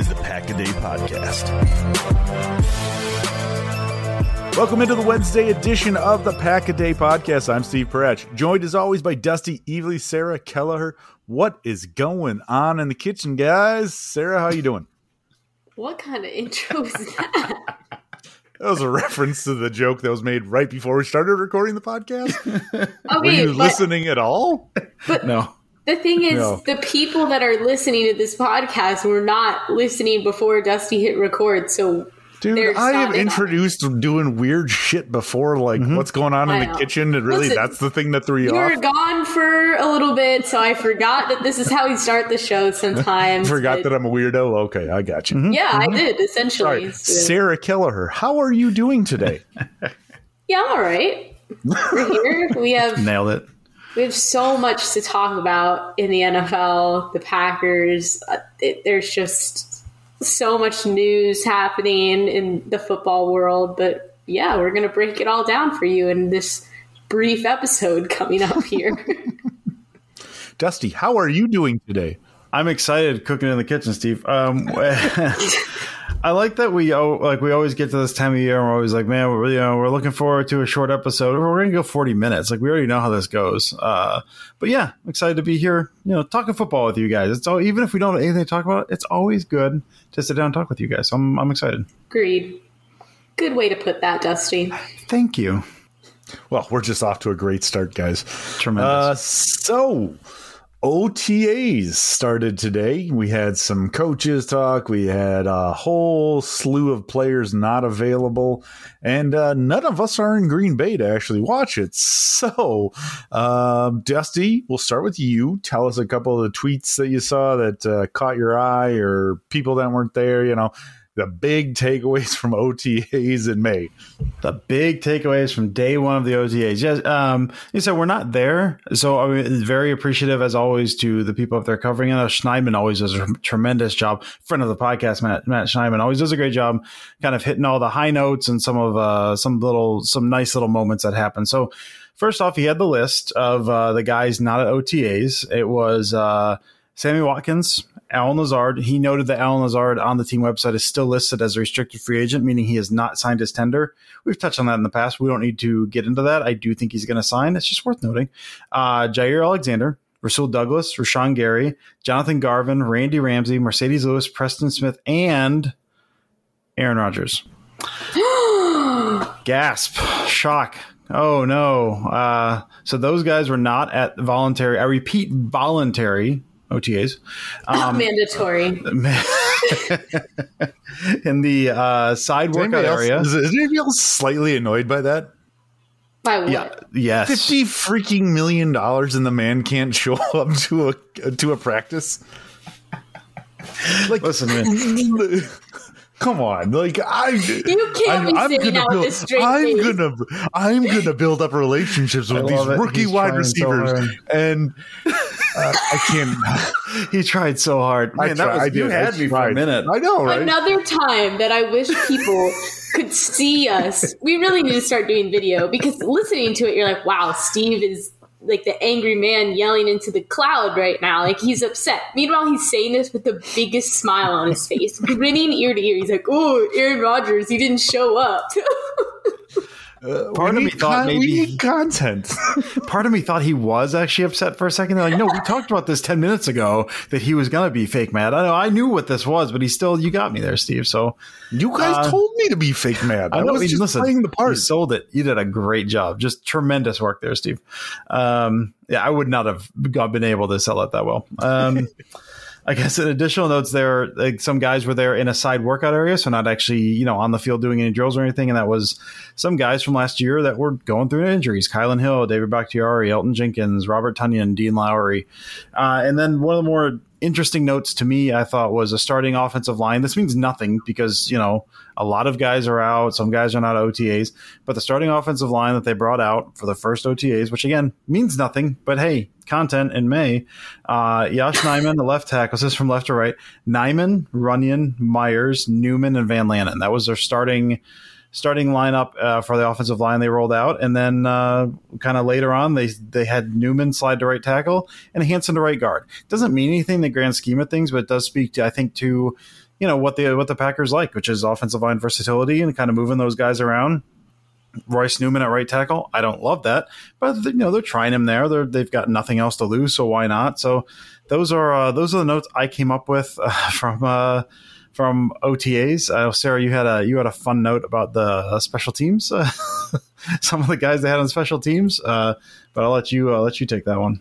is the Pack a Day Podcast. Welcome into the Wednesday edition of the Pack a Day Podcast. I'm Steve Perech, joined as always by Dusty Evely, Sarah Kelleher. What is going on in the kitchen, guys? Sarah, how you doing? What kind of intro is that? That was a reference to the joke that was made right before we started recording the podcast. Okay, Were you but listening at all? But- no. The thing is, No. the people that are listening to this podcast were not listening before Dusty hit record. So Dude, There's I have not- introduced doing weird shit before, like mm-hmm. what's going on in I the know. kitchen, and really Listen, that's the thing that threw you you were off. gone for a little bit, so I forgot that this is how we start the show sometimes. Forgot but- that I'm a weirdo. Okay, I got you. Mm-hmm. Yeah, I mm-hmm. did essentially. right, So- Sarah Kelleher, how are you doing today? yeah, I'm all right. We're here. We have Nailed it. We have so much to talk about in the NFL, the Packers. Uh, it, there's just so much news happening in the football world, but yeah, we're going to break it all down for you in this brief episode coming up here. Dusty, how are you doing today? I'm excited cooking in the kitchen, Steve. Um, I like that we oh, like we always get to this time of year and we're always like, man, we're you know we're looking forward to a short episode. We're gonna go 40 minutes. Like we already know how this goes. Uh, but yeah, I'm excited to be here. You know, talking football with you guys. It's all even if we don't have anything to talk about, it's always good to sit down and talk with you guys. So I'm I'm excited. Agreed. Good way to put that, Dusty. Thank you. Well, we're just off to a great start, guys. Tremendous. Uh, so, OTAs started today. We had some coaches talk. We had a whole slew of players not available, and uh, none of us are in Green Bay to actually watch it. So, um, Dusty, we'll start with you. Tell us a couple of the tweets that you saw that uh, caught your eye, or people that weren't there. You know, the big takeaways from OTAs in May. the big takeaways from day one of the OTAs. Yes, um, you said we're not there, so I mean, very appreciative as always to the people up there covering. Uh, Schneidman always does a tremendous job. Friend of the podcast, Matt Matt Schneidman always does a great job, kind of hitting all the high notes and some of uh, some little some nice little moments that happen. So. First off, he had the list of uh, the guys not at OTAs. It was uh, Sammy Watkins, Allen Lazard. He noted that Allen Lazard on the team website is still listed as a restricted free agent, meaning he has not signed his tender. We've touched on that in the past. We don't need to get into that. I do think he's going to sign. It's just worth noting. Uh, Jaire Alexander, Rasul Douglas, Rashan Gary, Jonathan Garvin, Randy Ramsey, Marcedes Lewis, Preston Smith, and Aaron Rodgers. Gasp. Shock. Oh no. Uh, so those guys were not at voluntary, I repeat, voluntary OTAs. Um, Mandatory. in the uh, side Is workout anybody else- area. Is, is anybody else slightly annoyed by that? By what? Yeah. Yes. Fifty freaking million dollars, and the man can't show up to a to a practice. Like, Listen, man. come on, like I, You can't be sitting out build, with a straight I'm face. gonna, I'm gonna build up relationships with these it. rookie He's wide trying so receivers, and uh, I can't. He tried so hard. I Man, that tried- was, I you did, I had me for a minute. I know, right? Another time that I wish people could see us. We really need to start doing video because listening to it, you're like, wow, Steve is like the angry man yelling into the cloud right now. Like he's upset. Meanwhile, he's saying this with the biggest smile on his face, grinning ear to ear. He's like, "Oh, Aaron Rodgers, he didn't show up." Uh, part of me thought con- maybe we need content. part of me thought he was actually upset for a second. They're like, no, we talked about this ten minutes ago that he was gonna be fake mad. I know I knew what this was, but he still you got me there, Steve. So you guys uh, told me to be fake mad. I, I was just listen, playing the part. You sold it. You did a great job. Just tremendous work there, Steve. Um, yeah, I would not have been able to sell it that well. Um, I guess in additional notes there, like some guys were there in a side workout area, so not actually, you know, on the field doing any drills or anything. And that was some guys from last year that were going through injuries: Kylin Hill, David Bakhtiari, Elgton Jenkins, Robert Tonyan, Dean Lowry. Uh, and then one of the more interesting notes to me, I thought, was a starting offensive line. This means nothing because, you know, a lot of guys are out. Some guys are not OTAs. But the starting offensive line that they brought out for the first OTAs, which again means nothing, but hey, content in May. Uh, Yosh Nijman, the left tackle, this is from left to right. Nijman, Runyan, Myers, Newman, and Van Lanen. That was their starting starting lineup uh, for the offensive line they rolled out, and then uh, kind of later on they they had Newman slide to right tackle and Hanson to right guard. Doesn't mean anything in the grand scheme of things, but it does speak to I think to you know what the what the Packers like, which is offensive line versatility and kind of moving those guys around. Royce Newman at right tackle. I don't love that, but you know they're trying him there. They're, they've got nothing else to lose, so why not? So those are uh, those are the notes I came up with uh, from uh, from OTAs. Uh, Sarah, you had a you had a fun note about the uh, special teams. some of the guys they had on special teams, uh, but I'll let you let you take that one.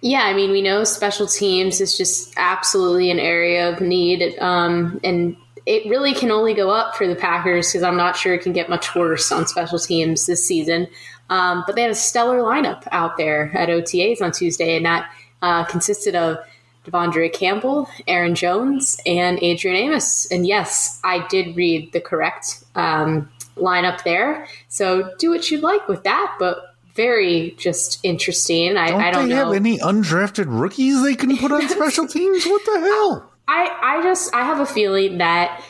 Yeah, I mean, we know special teams is just absolutely an area of need, um, and it really can only go up for the Packers because I'm not sure it can get much worse on special teams this season. Um, but they had a stellar lineup out there at OTAs on Tuesday, and that uh, consisted of De'Vondre Campbell, Aaron Jones, and Adrian Amos. And yes, I did read the correct um, lineup there. So do what you'd like with that, but very just interesting. I don't, I don't they know. have any undrafted rookies they can put on special teams. What the hell? I, I just I have a feeling that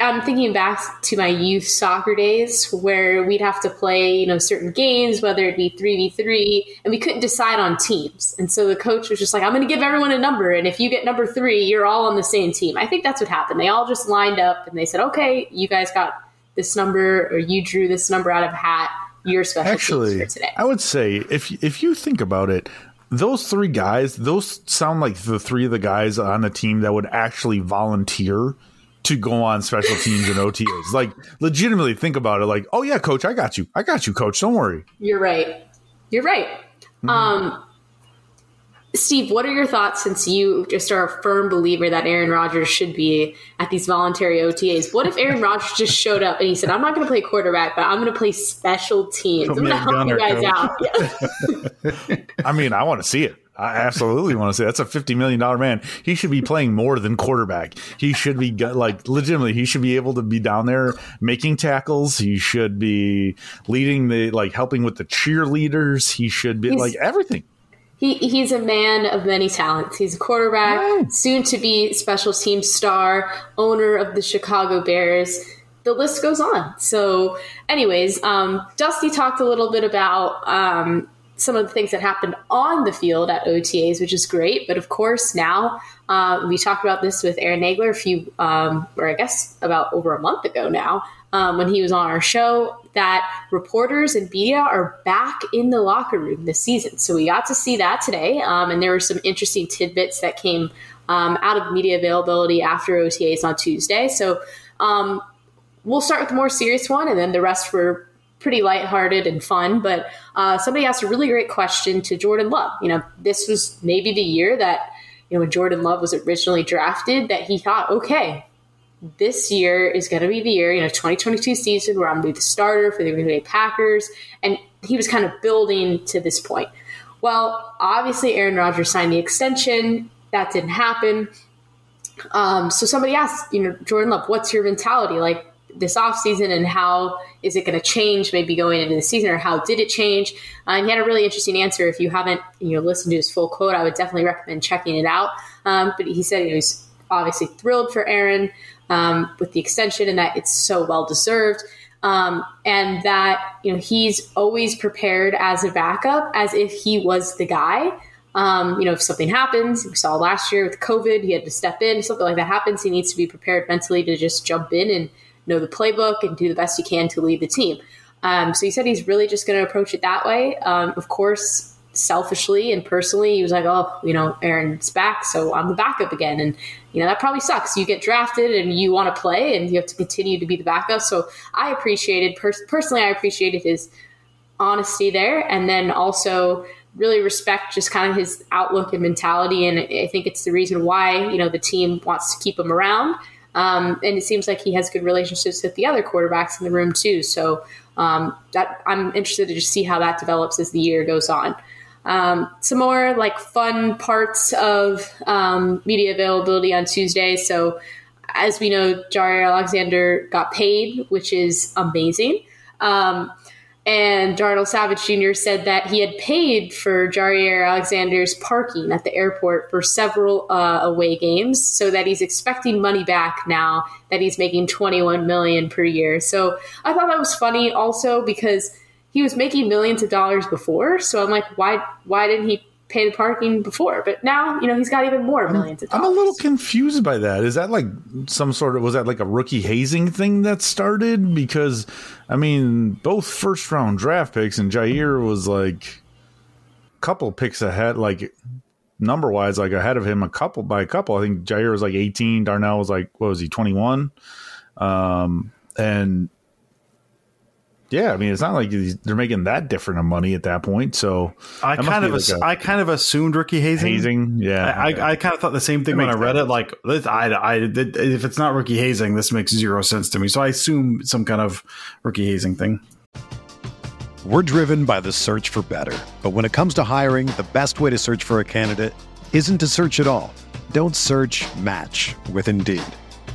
I'm thinking back to my youth soccer days where we'd have to play, you know, certain games, whether it be 3v3, and we couldn't decide on teams. And so the coach was just like, I'm going to give everyone a number. And if you get number three, you're all on the same team. I think that's what happened. They all just lined up and they said, okay, you guys got this number or you drew this number out of a hat. Your special Actually, today. I would say if if you think about it, those three guys, those sound like the three of the guys on the team that would actually volunteer to go on special teams and OTAs. Like legitimately think about it like, "Oh yeah, coach, I got you. I got you, coach. Don't worry." You're right. You're right. Mm-hmm. Um Steve, what are your thoughts since you just are a firm believer that Aaron Rodgers should be at these voluntary OTAs? What if Aaron Rodgers just showed up and he said, I'm not going to play quarterback, but I'm going to play special teams. I'm going to help you guys out. I mean, I want to see it. I absolutely want to say that's a fifty million dollar man. He should be playing more than quarterback. He should be like legitimately. He should be able to be down there making tackles. He should be leading the like helping with the cheerleaders. He should be He's, like everything he he's a man of many talents. He's a quarterback, soon to be special team star, owner of the Chicago Bears. The list goes on. So, anyways, um, Dusty talked a little bit about um, some of the things that happened on the field at OTAs, which is great. But of course, now uh, we talked about this with Aaron Nagler a few, um, or I guess about over a month ago now, um, when he was on our show that reporters and media are back in the locker room this season. So we got to see that today, um, and there were some interesting tidbits that came um, out of media availability after OTAs on Tuesday. So um, we'll start with the more serious one, and then the rest were pretty lighthearted and fun. But uh, somebody asked a really great question to Jordan Love. You know, this was maybe the year that you know when Jordan Love was originally drafted that he thought, okay, this year is going to be the year, you know, 2022 season where I'm going to be the starter for the Green Bay Packers. And he was kind of building to this point. Well, obviously, Aaron Rodgers signed the extension. That didn't happen. Um, so somebody asked, you know, Jordan Love, what's your mentality like this off season and how is it going to change maybe going into the season or how did it change? Uh, and he had a really interesting answer. If you haven't, you know, listened to his full quote, I would definitely recommend checking it out. Um, but he said he was obviously thrilled for Aaron um, with the extension and that it's so well deserved. Um, and that you know he's always prepared as a backup, as if he was the guy. Um, you know, if something happens, we saw last year with COVID, he had to step in. If something like that happens, he needs to be prepared mentally to just jump in and know the playbook and do the best he can to lead the team. Um, so he said he's really just going to approach it that way. Um, of course, selfishly and personally, he was like, "Oh, you know, Aaron's back, so I'm the backup again." And you know that probably sucks. You get drafted and you want to play, and you have to continue to be the backup. So I appreciated pers- personally, I appreciated his honesty there, and then also really respect just kind of his outlook and mentality. And I think it's the reason why you know the team wants to keep him around. Um, and it seems like he has good relationships with the other quarterbacks in the room too. So um, that I'm interested to just see how that develops as the year goes on. Um, some more like fun parts of um, media availability on Tuesday. So, as we know, Jaire Alexander got paid, which is amazing. And Darnell Savage Jr. said that he had paid for Jaire Alexander's parking at the airport for several uh, away games, so that he's expecting money back now that he's making 21 million per year. So I thought that was funny, also because he was making millions of dollars before. So I'm like, why why didn't he pay the parking before? But now, you know, he's got even more millions of dollars. I'm a little confused by that. Is that like some sort of was that like a rookie hazing thing that started? Because I mean, both first round draft picks and Jaire was like a couple picks ahead, like number wise, like ahead of him a couple by a couple. I think Jaire was like 18, Darnell was like what was he 21, um, and yeah, I mean, it's not like they're making that different of money at that point. So I kind of, like I kind of assumed rookie hazing. Hazing, yeah. I, I, I kind of thought the same thing when I read sense. it. Like, I, I, if it's not rookie hazing, this makes zero sense to me. So I assume some kind of rookie hazing thing. We're driven by the search for better, but when it comes to hiring, the best way to search for a candidate isn't to search at all. Don't search. Match with Indeed.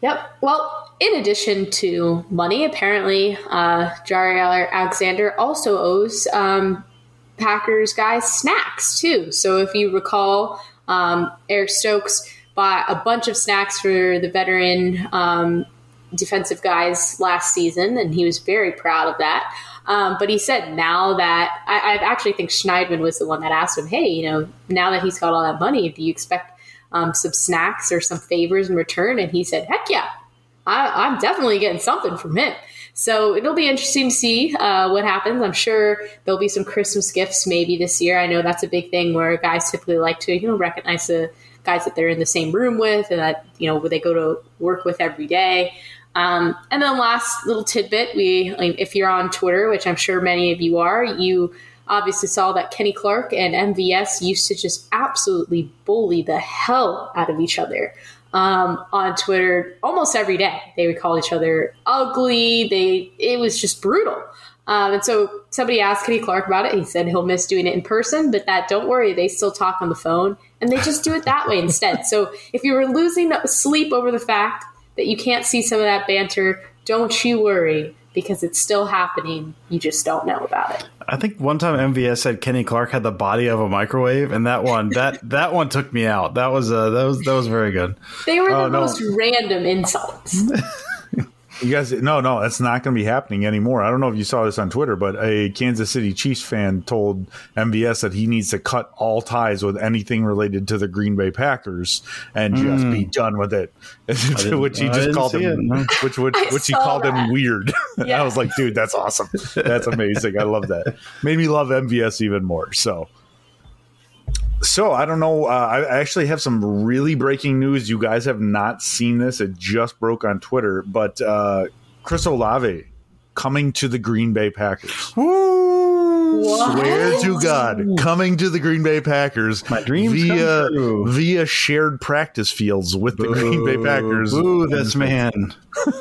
Yep. Well, in addition to money, apparently, uh, Jaire Alexander also owes um, Packers guys snacks too. So if you recall, um, Eric Stokes bought a bunch of snacks for the veteran um, defensive guys last season, and he was very proud of that. Um, but he said now that I, I, actually think Schneidman was the one that asked him, "Hey, you know, now that he's got all that money, do you expect um, some snacks or some favors in return. And he said, heck yeah, I, am definitely getting something from him. So it'll be interesting to see uh, what happens. I'm sure there'll be some Christmas gifts maybe this year. I know that's a big thing where guys typically like to, you know, recognize the guys that they're in the same room with and that, you know, they go to work with every day. Um, and then last little tidbit, we, if you're on Twitter, which I'm sure many of you are, you obviously saw that Kenny Clark and MVS used to just absolutely bully the hell out of each other um, on Twitter almost every day. They would call each other ugly. They it was just brutal. Um, and so somebody asked Kenny Clark about it. He said he'll miss doing it in person, but that don't worry, they still talk on the phone and they just do it that way instead. So if you were losing sleep over the fact that you can't see some of that banter, don't you worry because it's still happening. You just don't know about it. I think one time MVS said Kenny Clark had the body of a microwave, and that one that that one took me out. That was uh, that was that was very good. They were Oh, the no. most random insults. You guys, no, no, that's not going to be happening anymore. I don't know if you saw this on Twitter, but a Kansas City Chiefs fan told MVS that he needs to cut all ties with anything related to the Green Bay Packers and just be done with it. which he just called him, it, which which, which he saw called him that. weird. I was like, dude, that's awesome. That's amazing. I love that. Made me love MVS even more. So. So I don't know. Uh, I actually have some really breaking news. You guys have not seen this. It just broke on Twitter, but uh, Chris Olave coming to the Green Bay Packers. What? Swear to God, coming to the Green Bay Packers. My dreams via via shared practice fields with the Green Bay Packers. Ooh, this man.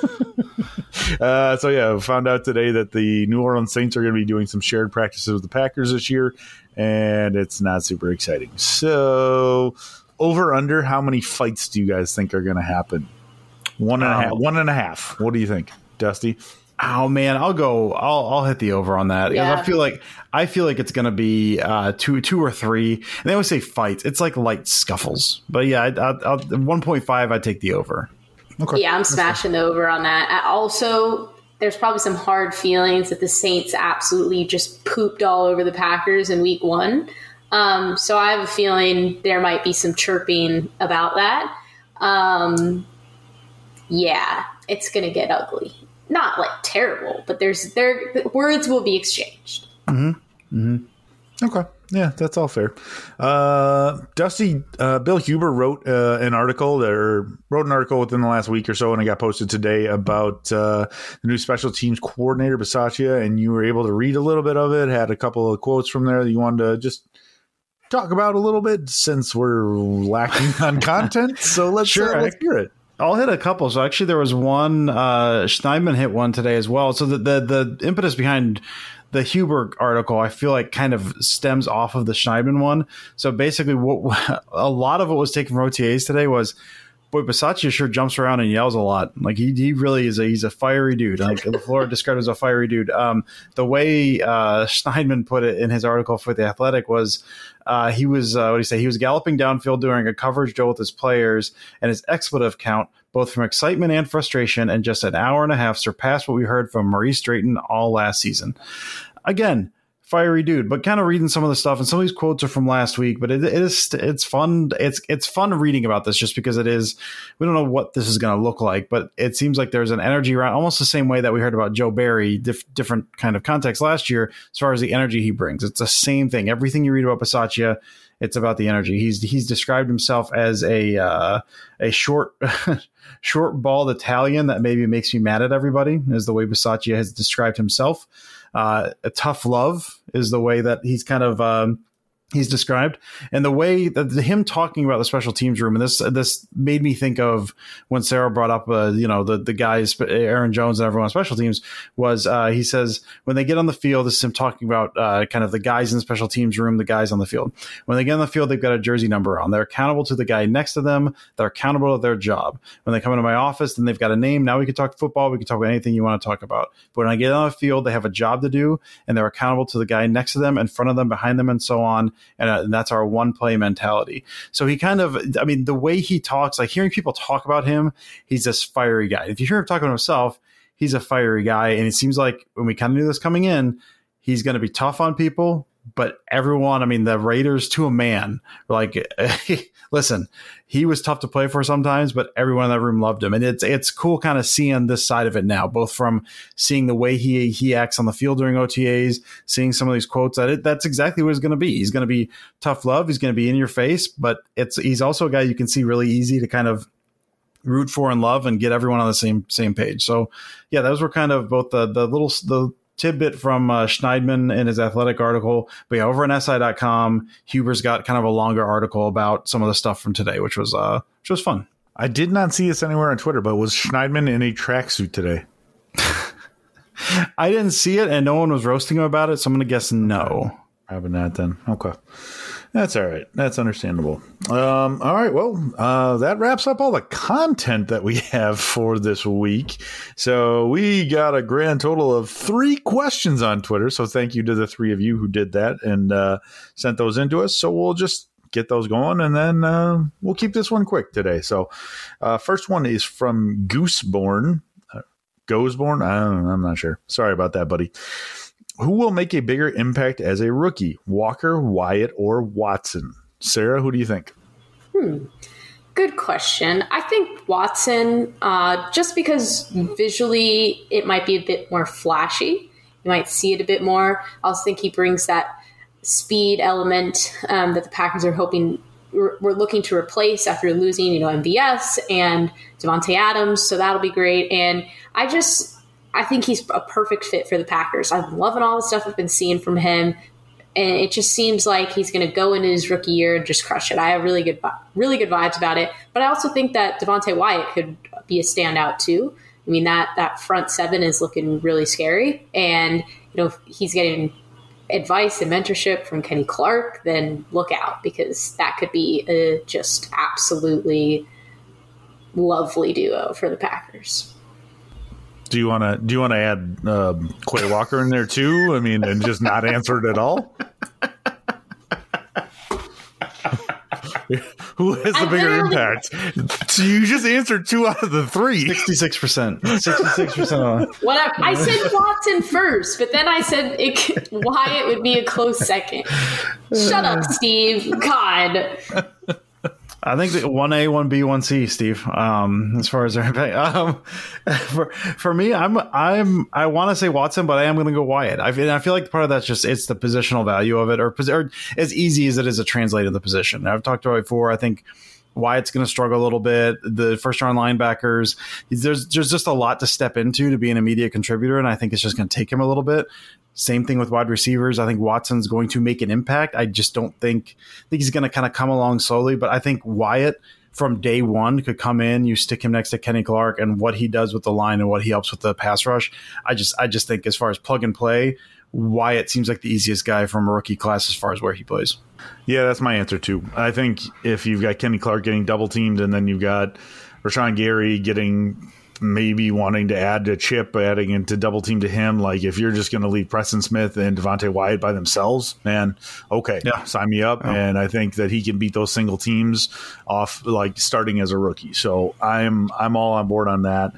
Uh, so yeah, found out today that the New Orleans Saints are going to be doing some shared practices with the Packers this year, and it's not super exciting. So over under, how many fights do you guys think are going to happen? One and a Um, half. One and a half. What do you think, Dusty? Oh man, I'll go. I'll I'll hit the over on that. Yeah. I feel like I feel like it's gonna be uh, two two or three. And they always say fights. It's like light scuffles. But yeah, I, I, I'll, one point five. I take the over. Okay. Yeah, I'm smashing the over on that. I also, there's probably some hard feelings that the Saints absolutely just pooped all over the Packers in week one. Um, so I have a feeling there might be some chirping about that. Um, yeah, it's going to get ugly. Not like terrible, but there's there the words will be exchanged. Hmm. Okay. Yeah, that's all fair. Uh, Dusty, uh, Bill Huber wrote uh, an article that, or wrote an article within the last week or so, and it got posted today about uh, the new special teams coordinator, Bisaccia, and you were able to read a little bit of it, had a couple of quotes from there that you wanted to just talk about a little bit since we're lacking on content. So let's, Sure. uh, let's hear it. I'll hit a couple. So actually, there was one. Uh, Schneidman hit one today as well. So the, the the impetus behind the Huber article, I feel like, kind of stems off of the Schneidman one. So basically, what a lot of what was taken from OTAs today was. Boy, Bisaccia sure jumps around and yells a lot. Like he, he really is a he's a fiery dude. Like Florida described as a fiery dude. Um, the way uh, Schneidman put it in his article for the Athletic was uh, he was uh, what do you say? He was galloping downfield during a coverage drill with his players, and his expletive count, both from excitement and frustration, in just an hour and a half, surpassed what we heard from Maurice Drayton all last season. Again, fiery dude, but kind of reading some of the stuff, and some of these quotes are from last week. But it, it is it's fun. It's it's fun reading about this just because it is. We don't know what this is going to look like, but it seems like there's an energy around almost the same way that we heard about Joe Barry, diff, different kind of context last year as far as the energy he brings. It's the same thing. Everything you read about Bisaccia, it's about the energy. He's he's described himself as a uh, a short short balled Italian that maybe makes me mad at everybody. Is the way Bisaccia has described himself. Uh, a tough love is the way that he's kind of um, he's described, and the way that the, him talking about the special teams room, and this this made me think of when Sarah brought up, uh, you know, the the guys, Aaron Jones and everyone on special teams, was uh, he says when they get on the field, this is him talking about uh, kind of the guys in the special teams room, the guys on the field. When they get on the field, they've got a jersey number on. They're accountable to the guy next to them. They're accountable to their job. When they come into my office, then they've got a name. Now we can talk football. We can talk about anything you want to talk about. But when I get on the field, they have a job to do, and they're accountable to the guy next to them, in front of them, behind them, and so on. And, uh, and that's our one play mentality. So he kind of, I mean, the way he talks, like hearing people talk about him, he's this fiery guy. If you hear him talking to himself, he's a fiery guy. And it seems like when we kind of knew this coming in, he's going to be tough on people. But everyone, I mean, the Raiders to a man, like, listen, he was tough to play for sometimes, but everyone in that room loved him, and it's it's cool kind of seeing this side of it now, both from seeing the way he he acts on the field during OTAs, seeing some of these quotes. That it, that's exactly what he's going to be. He's going to be tough love. He's going to be in your face, but it's he's also a guy you can see really easy to kind of root for and love and get everyone on the same same page. So yeah, those were kind of both the the little the tidbit from uh, Schneidman in his athletic article. But yeah, over on SI.com, Huber's got kind of a longer article about some of the stuff from today, which was uh which was fun. I did not see this anywhere on Twitter, but was Schneidman in a tracksuit today? I didn't see it, and no one was roasting him about it, so I'm going to guess no. Probably not then. Okay. That's all right. That's understandable. Um, all right. Well, uh, that wraps up all the content that we have for this week. So we got a grand total of three questions on Twitter. So thank you to the three of you who did that and uh, sent those into us. So we'll just get those going and then uh, we'll keep this one quick today. So uh, first one is from Gooseborn. Uh, Goesborn? I I'm not sure. Sorry about that, buddy. Who will make a bigger impact as a rookie? Walker, Wyatt, or Watson? Sarah, who do you think? Hmm. Good question. I think Watson, uh, just because visually it might be a bit more flashy. You might see it a bit more. I also think he brings that speed element um, that the Packers are hoping we're looking to replace after losing, you know, MVS and Davante Adams. So that'll be great. And I just I think he's a perfect fit for the Packers. I'm loving all the stuff I've been seeing from him, and it just seems like he's going to go into his rookie year and just crush it. I have really good, really good vibes about it. But I also think that Devonte Wyatt could be a standout too. I mean that that front seven is looking really scary, and you know he's getting advice and mentorship from Kenny Clark, then look out because that could be a just absolutely lovely duo for the Packers. Do you want to do you want to add um, Quay Walker in there too? I mean, and just not answer it at all. Who has the I bigger impact? So you just answered two out of the three. 66%. 66% on. Whatever. I said Watson first, but then I said it, could- Wyatt would be a close second. Shut up, Steve. God. I think one A, one B, one C, Steve. Um, as far as their um, for for me, I'm I'm I want to say Watson, but I am going to go Wyatt. I feel, I feel like part of that's just it's the positional value of it, or, or as easy as it is to translate in the position. I've talked about it before. I think Wyatt's going to struggle a little bit. The first round linebackers, there's there's just a lot to step into to be an immediate contributor, and I think it's just going to take him a little bit. Same thing with wide receivers. I think Watson's going to make an impact. I just don't think I think he's going to kind of come along slowly, but I think Wyatt from day one could come in. You stick him next to Kenny Clark and what he does with the line and what he helps with the pass rush. I just I just think as far as plug and play, Wyatt seems like the easiest guy from a rookie class as far as where he plays. Yeah, that's my answer too. I think if you've got Kenny Clark getting double teamed, and then you've got Rashan Gary getting maybe wanting to add a chip, adding into double team to him, like if you're just going to leave Preston Smith and Devonte Wyatt by themselves, man, okay, Yeah. sign me up. And I think that he can beat those single teams off, like starting as a rookie. So I'm I'm all on board on that.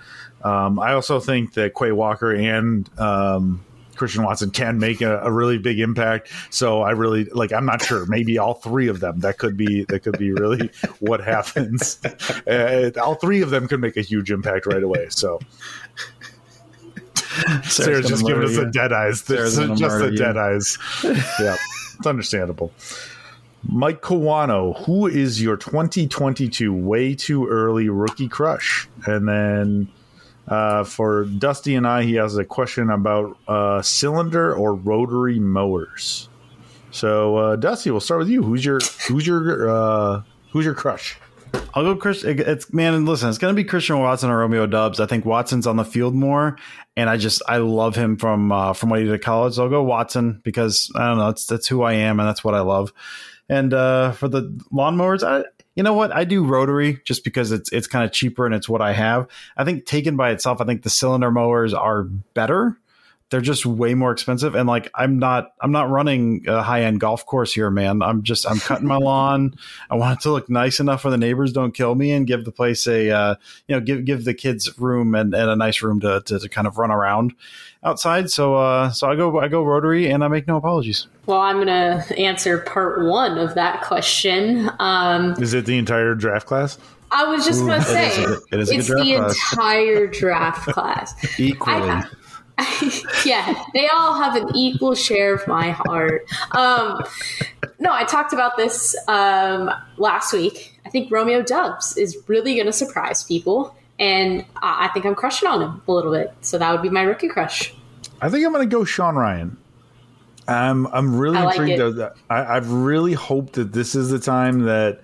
Um, I also think that Quay Walker and um, Christian Watson can make a, a really big impact. So I really like. I'm not sure. Maybe all three of them. That could be. That could be really what happens. Uh, all three of them could make a huge impact right away. So Sarah's, gonna just giving us you. the dead eyes. Sarah's just the you. dead eyes. yeah, it's understandable. Mike Kawano, who is your 2022 way too early rookie crush? And then uh, for Dusty and I, he has a question about uh, cylinder or rotary mowers. So uh, Dusty, we'll start with you. Who's your who's your uh, who's your crush? I'll go Chris. It's man, listen, it's going to be Christian Watson or Romeo Doubs. I think Watson's on the field more, and I just I love him from uh, from what he did at college. So I'll go Watson because I don't know. That's that's who I am, and that's what I love. And uh, for the lawnmowers, I you know what I do rotary just because it's it's kind of cheaper and it's what I have. I think taken by itself, I think the cylinder mowers are better. They're just way more expensive, and like I'm not I'm not running a high end golf course here, man. I'm just I'm cutting my lawn. I want it to look nice enough where the neighbors don't kill me and give the place a uh, you know give give the kids room and, and a nice room to, to, to kind of run around outside. So uh, so I go I go rotary and I make no apologies. Well, I'm going to answer part one of that question. Um, Is it the entire draft class? I was just going to say it is a good it's the class. entire draft class. Equally. I- yeah, they all have an equal share of my heart. Um, no, I talked about this um, last week. I think Romeo Doubs is really going to surprise people, and I I think I'm crushing on him a little bit. So that would be my rookie crush. I think I'm going to go Sean Rhyan. I'm I'm really I intrigued. I, I've really hoped that this is the time that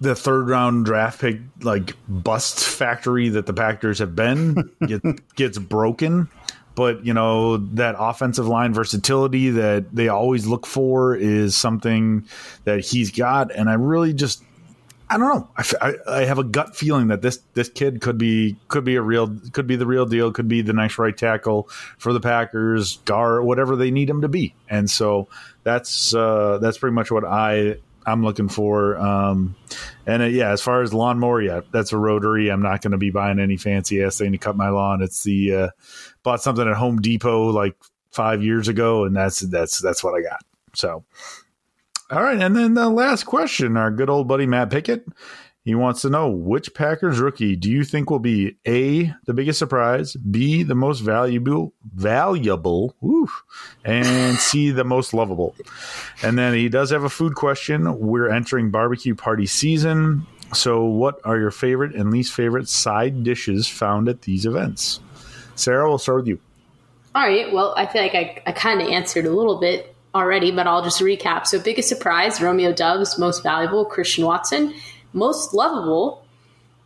the third round draft pick like bust factory that the Packers have been get, gets broken. but you know that offensive line versatility that they always look for is something that he's got, and I really just I don't know. I, I, have a gut feeling that this this kid could be could be a real could be the real deal. Could be the next right tackle for the Packers, guard, whatever they need him to be. And so that's uh, that's pretty much what I I'm looking for. Um, and uh, yeah, as far as lawnmower, yeah, that's a rotary. I'm not going to be buying any fancy ass thing to cut my lawn. It's the uh, bought something at Home Depot like five years ago, and that's that's that's what I got. So all right, and then the last question, our good old buddy Matt Pickett. He wants to know which Packers rookie do you think will be A, the biggest surprise, B, the most valuable valuable, and C, the most lovable. And then he does have a food question. We're entering barbecue party season. So what are your favorite and least favorite side dishes found at these events? Sarah, we'll start with you. All right. Well, I feel like I, I kind of answered a little bit already, but I'll just recap. So, biggest surprise Romeo Doubs, most valuable, Christian Watson, most lovable.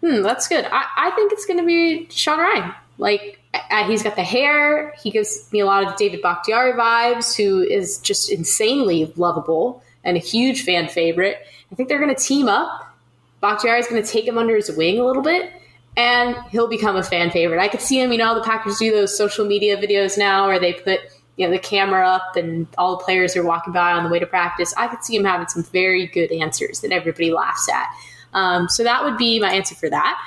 Hmm, that's good. I, I think it's going to be Sean Rhyan. Like, he's got the hair. He gives me a lot of David Bakhtiari vibes, who is just insanely lovable and a huge fan favorite. I think they're going to team up. Bakhtiari is going to take him under his wing a little bit, and he'll become a fan favorite. I could see him. You know, the Packers do those social media videos now where they put you know the camera up and all the players are walking by on the way to practice, I could see him having some very good answers that everybody laughs at. Um, so that would be my answer for that.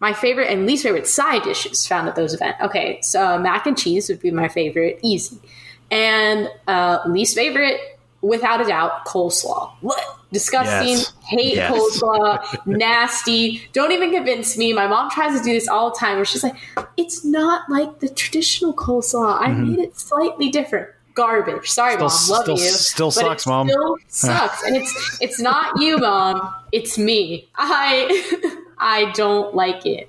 My favorite and least favorite side dishes found at those events. Okay, so mac and cheese would be my favorite, easy, and uh, least favorite, without a doubt, coleslaw. What? Disgusting. Yes. Hate yes. coleslaw. nasty. Don't even convince me. My mom tries to do this all the time where she's like, it's not like the traditional coleslaw. I mm-hmm. made it slightly different. Garbage. Sorry, still, mom. Love still, you. Still sucks, mom. Still sucks. and it's it's not you, mom. It's me. I I don't like it.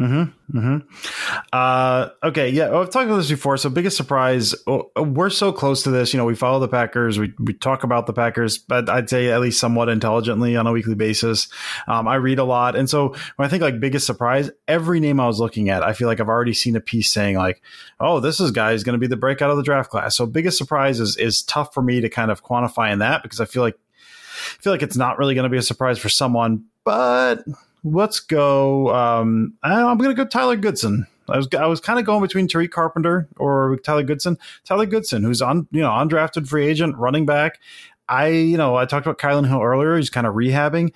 Mm-hmm. Mm-hmm. Uh, okay. Yeah. I've talked about this before. So biggest surprise. Oh, we're so close to this. You know, we follow the Packers. We, we talk about the Packers, but I'd say at least somewhat intelligently on a weekly basis. Um, I read a lot. And so when I think like biggest surprise, every name I was looking at, I feel like I've already seen a piece saying like, oh, this is guy is going to be the breakout of the draft class. So biggest surprise is, is tough for me to kind of quantify in that because I feel like, I feel like it's not really going to be a surprise for someone, but let's go. Um, I'm going to go Tyler Goodson. I was I was kind of going between Tariq Carpenter or Tyler Goodson. Tyler Goodson, who's on you know undrafted free agent running back. I you know I talked about Kylin Hill earlier. He's kind of rehabbing.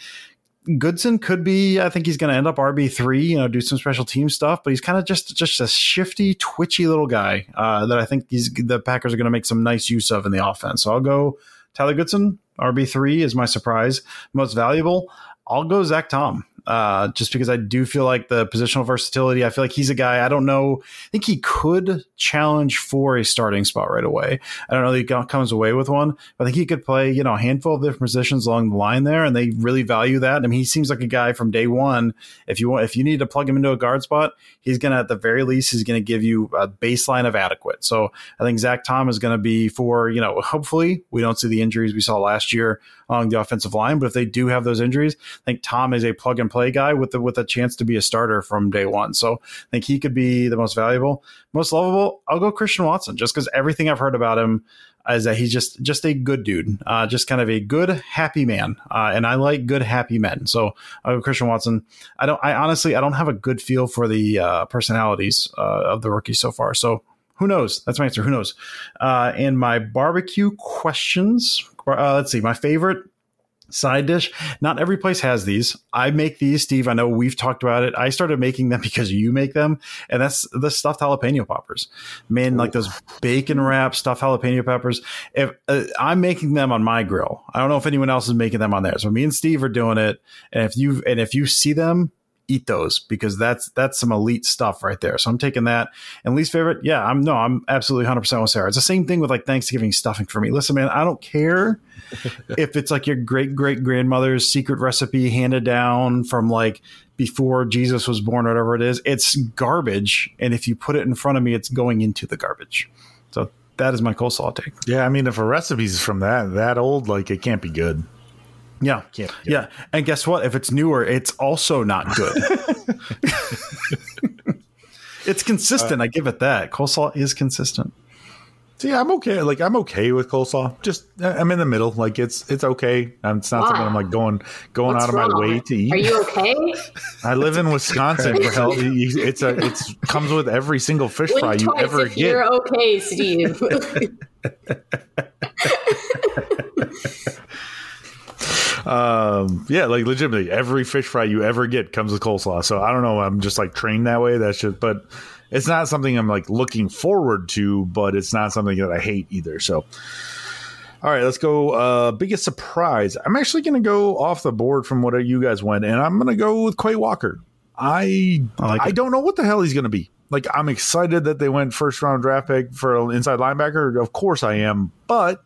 Goodson could be. I think he's going to end up RB three. You know, do some special team stuff, but he's kind of just just a shifty, twitchy little guy uh, that I think he's the Packers are going to make some nice use of in the offense. So I'll go Tyler Goodson. RB three is my surprise. Most valuable. I'll go Zach Tom uh, just because I do feel like the positional versatility. I feel like he's a guy I don't know. I think he could challenge for a starting spot right away. I don't know that he comes away with one, but I think he could play you know a handful of different positions along the line there, and they really value that. I mean, he seems like a guy from day one. If you want, if you need to plug him into a guard spot, he's gonna at the very least he's gonna give you a baseline of adequate. So I think Zach Tom is to be for you know hopefully we don't see the injuries we saw last year along the offensive line, but if they do have those injuries, I think Tom is a plug and play guy with the, with a chance to be a starter from day one. So I think he could be the most valuable, most lovable. I'll go Christian Watson just because everything I've heard about him is that he's just just a good dude, uh, just kind of a good happy man, uh, and I like good happy men. So I'll go Christian Watson. I don't. I honestly I don't have a good feel for the uh, personalities uh, of the rookies so far. So who knows? That's my answer. Who knows? Uh, and my barbecue questions. Uh, let's see. My favorite side dish. Not every place has these. I make these, Steve. I know we've talked about it. I started making them because you make them, and that's the stuffed jalapeno poppers. Man, like those bacon wrap stuffed jalapeno peppers. If uh, I'm making them on my grill, I don't know if anyone else is making them on theirs. So me and Steve are doing it, and if you and if you see them, eat those because that's that's some elite stuff right there. So I'm taking that. And least favorite, yeah, I'm no, I'm absolutely 100 percent with Sarah. It's the same thing with like Thanksgiving stuffing for me. Listen, man, I don't care if it's like your great great grandmother's secret recipe handed down from like before Jesus was born, or whatever it is. It's garbage, and if you put it in front of me, it's going into the garbage. So that is my coleslaw take. Yeah, I mean, if a recipe's from that that old, like it can't be good. Yeah. Yeah. And guess what? If it's newer, it's also not good. It's consistent. I give it that. Coleslaw is consistent. See, I'm okay. Like I'm okay with coleslaw. Just I'm in the middle. Like it's it's okay. Um, it's not Why? something I'm like going going What's out of my way to eat. Are you okay? I live in Wisconsin. for hell, it's a it's comes with every single fish fry you ever if get. you're okay, Steve. Um, yeah, like legitimately, every fish fry you ever get comes with coleslaw. So I don't know. I'm just like trained that way. That's just, but it's not something I'm like looking forward to. But it's not something that I hate either. So, all right, let's go. Uh, biggest surprise. I'm actually going to go off the board from what you guys went, and I'm going to go with Quay Walker. I I like I don't know what the hell he's going to be. Like I'm excited that they went first round draft pick for an inside linebacker. Of course I am, but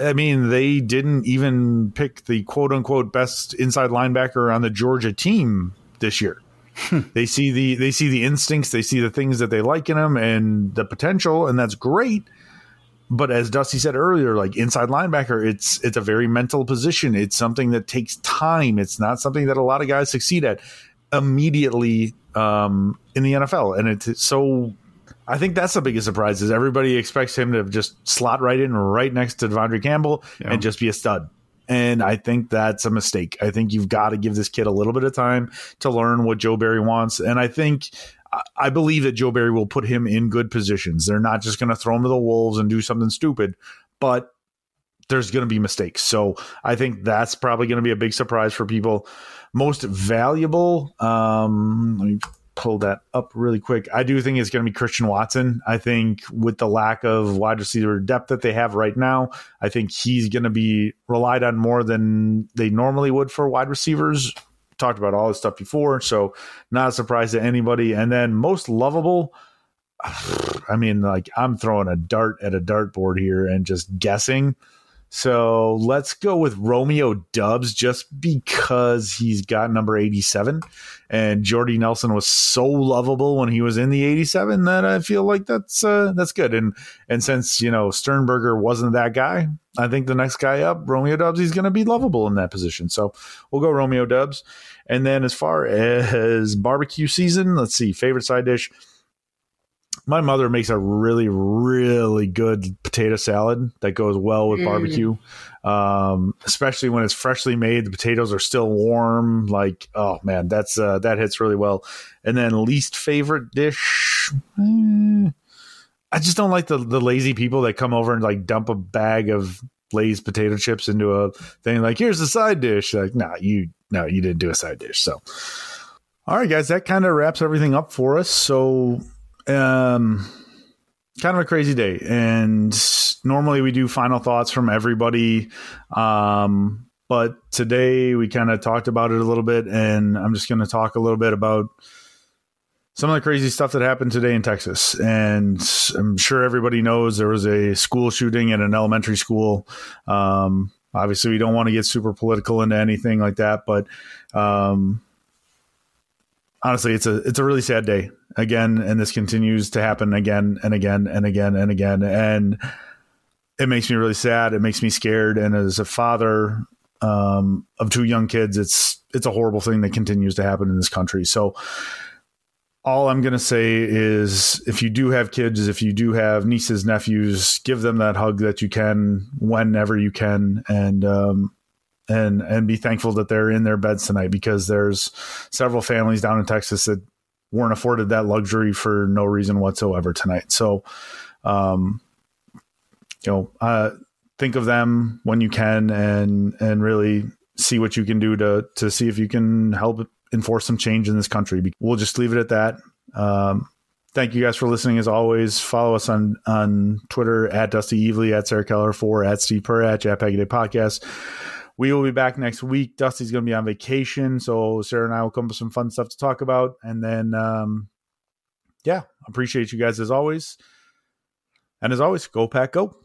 I mean, they didn't even pick the quote unquote best inside linebacker on the Georgia team this year. they see the they see the instincts, they see the things that they like in him and the potential, and that's great. But as Dusty said earlier, like inside linebacker, it's it's a very mental position. It's something that takes time. It's not something that a lot of guys succeed at immediately um, in the NFL, and it's so I think that's the biggest surprise is everybody expects him to just slot right in right next to De'Vondre Campbell Yeah. and just be a stud. And I think that's a mistake. I think you've got to give this kid a little bit of time to learn what Joe Barry wants. And I think I- believe that Joe Barry will put him in good positions. They're not just going to throw him to the wolves and do something stupid, but there's going to be mistakes. So I think that's probably going to be a big surprise for people. Most valuable, um, let me pull that up really quick. I do think it's going to be Christian Watson. I think with the lack of wide receiver depth that they have right now, I think he's going to be relied on more than they normally would for wide receivers. Talked about all this stuff before, so not a surprise to anybody. And then most lovable, I mean, like I'm throwing a dart at a dartboard here and just guessing. So let's go with Romeo Doubs just because he's got number 87. And Jordy Nelson was so lovable when he was in the 87 that I feel like that's uh, that's good. And and since you know Sternberger wasn't that guy, I think the next guy up, Romeo Doubs, he's going to be lovable in that position. So we'll go Romeo Doubs. And then as far as barbecue season, let's see, favorite side dish my mother makes a really really good potato salad that goes well with Mm. barbecue. Um, especially when it's freshly made the potatoes are still warm like oh man that's uh, that hits really well. And then least favorite dish eh, i just don't like the the lazy people that come over and like dump a bag of Lay's potato chips into a thing like here's a side dish. Like no you no you didn't do a side dish so. All right guys that kind of wraps everything up for us so um kind of a crazy day. And normally we do final thoughts from everybody. Um but today we kind of talked about it a little bit and i'm just going to talk a little bit about some of the crazy stuff that happened today in texas. And i'm sure everybody knows there was a school shooting at an elementary school. Um obviously we don't want to get super political into anything like that but um honestly it's a it's a really sad day again and this continues to happen again and again and again and again. And it makes me really sad. It makes me scared. And as a father um, of two young kids it's it's a horrible thing that continues to happen in this country. So all i'm going to say is if you do have kids if you do have nieces nephews give them that hug that you can whenever you can. And um, and and be thankful that they're in their beds tonight because there's several families down in Texas that weren't afforded that luxury for no reason whatsoever tonight. So, um, you know, uh, think of them when you can, and and really see what you can do to to see if you can help enforce some change in this country. We'll just leave it at that. Um, thank you guys for listening. As always, follow us on on Twitter at Dusty Evely, at Sarah Keller four, at Steve Perrat, at Day Podcast. We will be back next week. Dusty's going to be on vacation, so Sarah and I will come up with some fun stuff to talk about. And then, um, yeah, appreciate you guys as always. And as always, go pack, go.